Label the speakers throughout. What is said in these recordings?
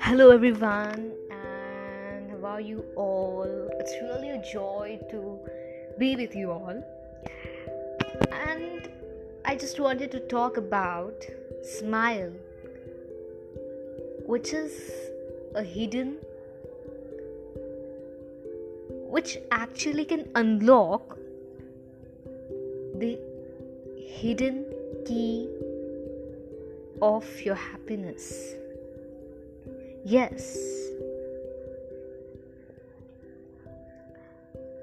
Speaker 1: Hello, everyone, and how are you all? It's really a joy to be with you all. And I just wanted to talk about smile, which is a hidden, which actually can unlock the hidden key of your happiness. Yes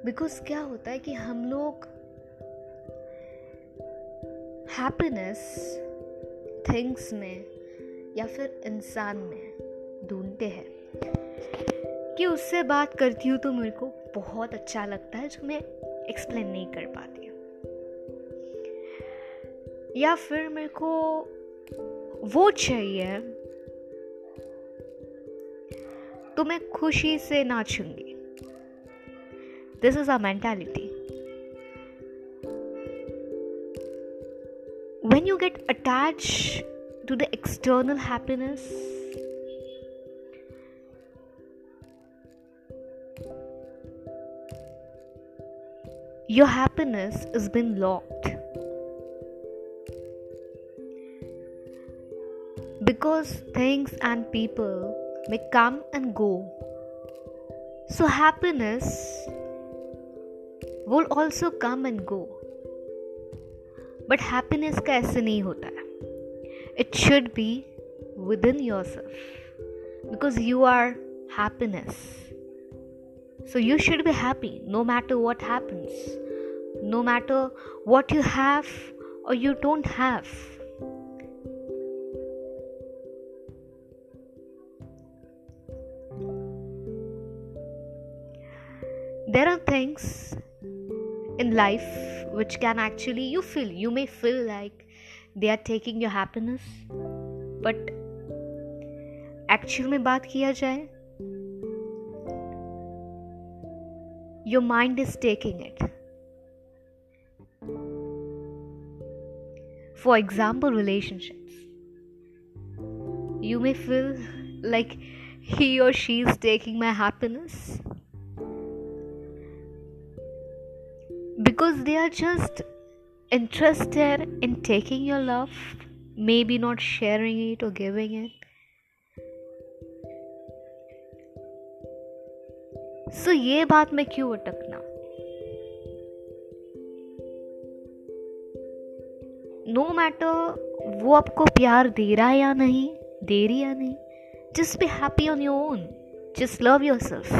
Speaker 1: because क्या होता है कि हम लोग happiness things में या फिर इंसान में ढूंढते हैं। कि उससे बात करती हूँ तो मेरे को बहुत अच्छा लगता है, जो मैं एक्सप्लेन नहीं कर पाती। या फिर मेरे को वो चाहिए तो मैं खुशी से नाचूँगी। This is our mentality when you get attach to the external happiness your happiness is been locked because things and people may come and go. So, happiness will also come and go. But happiness का ऐसे नहीं होता है It should be within yourself because you are happiness. So you should be happy no matter what happens, no matter what you have or you don't have. there are things in life which can actually you feel you may feel like they are taking your happiness but actual में बात किया जाए your mind is taking it. For example, relationships. You may feel like he or she is taking my happiness. because they are just interested in taking your love, maybe not sharing it or giving it. So so, ये बात में क्यों अटकना no no matter वो आपको प्यार दे रहा है या नहीं दे रही या नहीं just be happy on your own just love yourself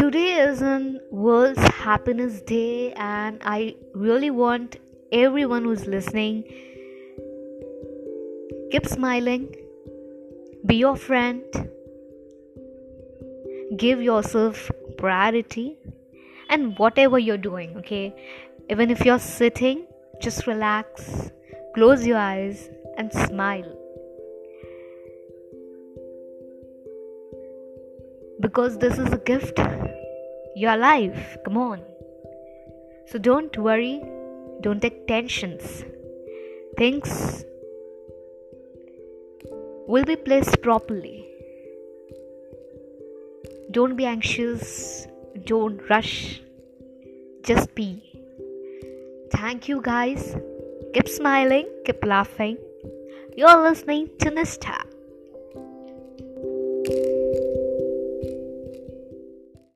Speaker 1: Today is an World's Happiness Day, and I really want everyone who's listening keep smiling, be your friend, give yourself priority, and whatever you're doing, okay? Even if you're sitting, just relax, close your eyes, and smile. because this is a gift. You're alive. Come on. So don't worry. Don't take tensions. Things will be placed properly. Don't be anxious. Don't rush. Just be. Thank you, guys. Keep smiling. Keep laughing. You're listening to Nista.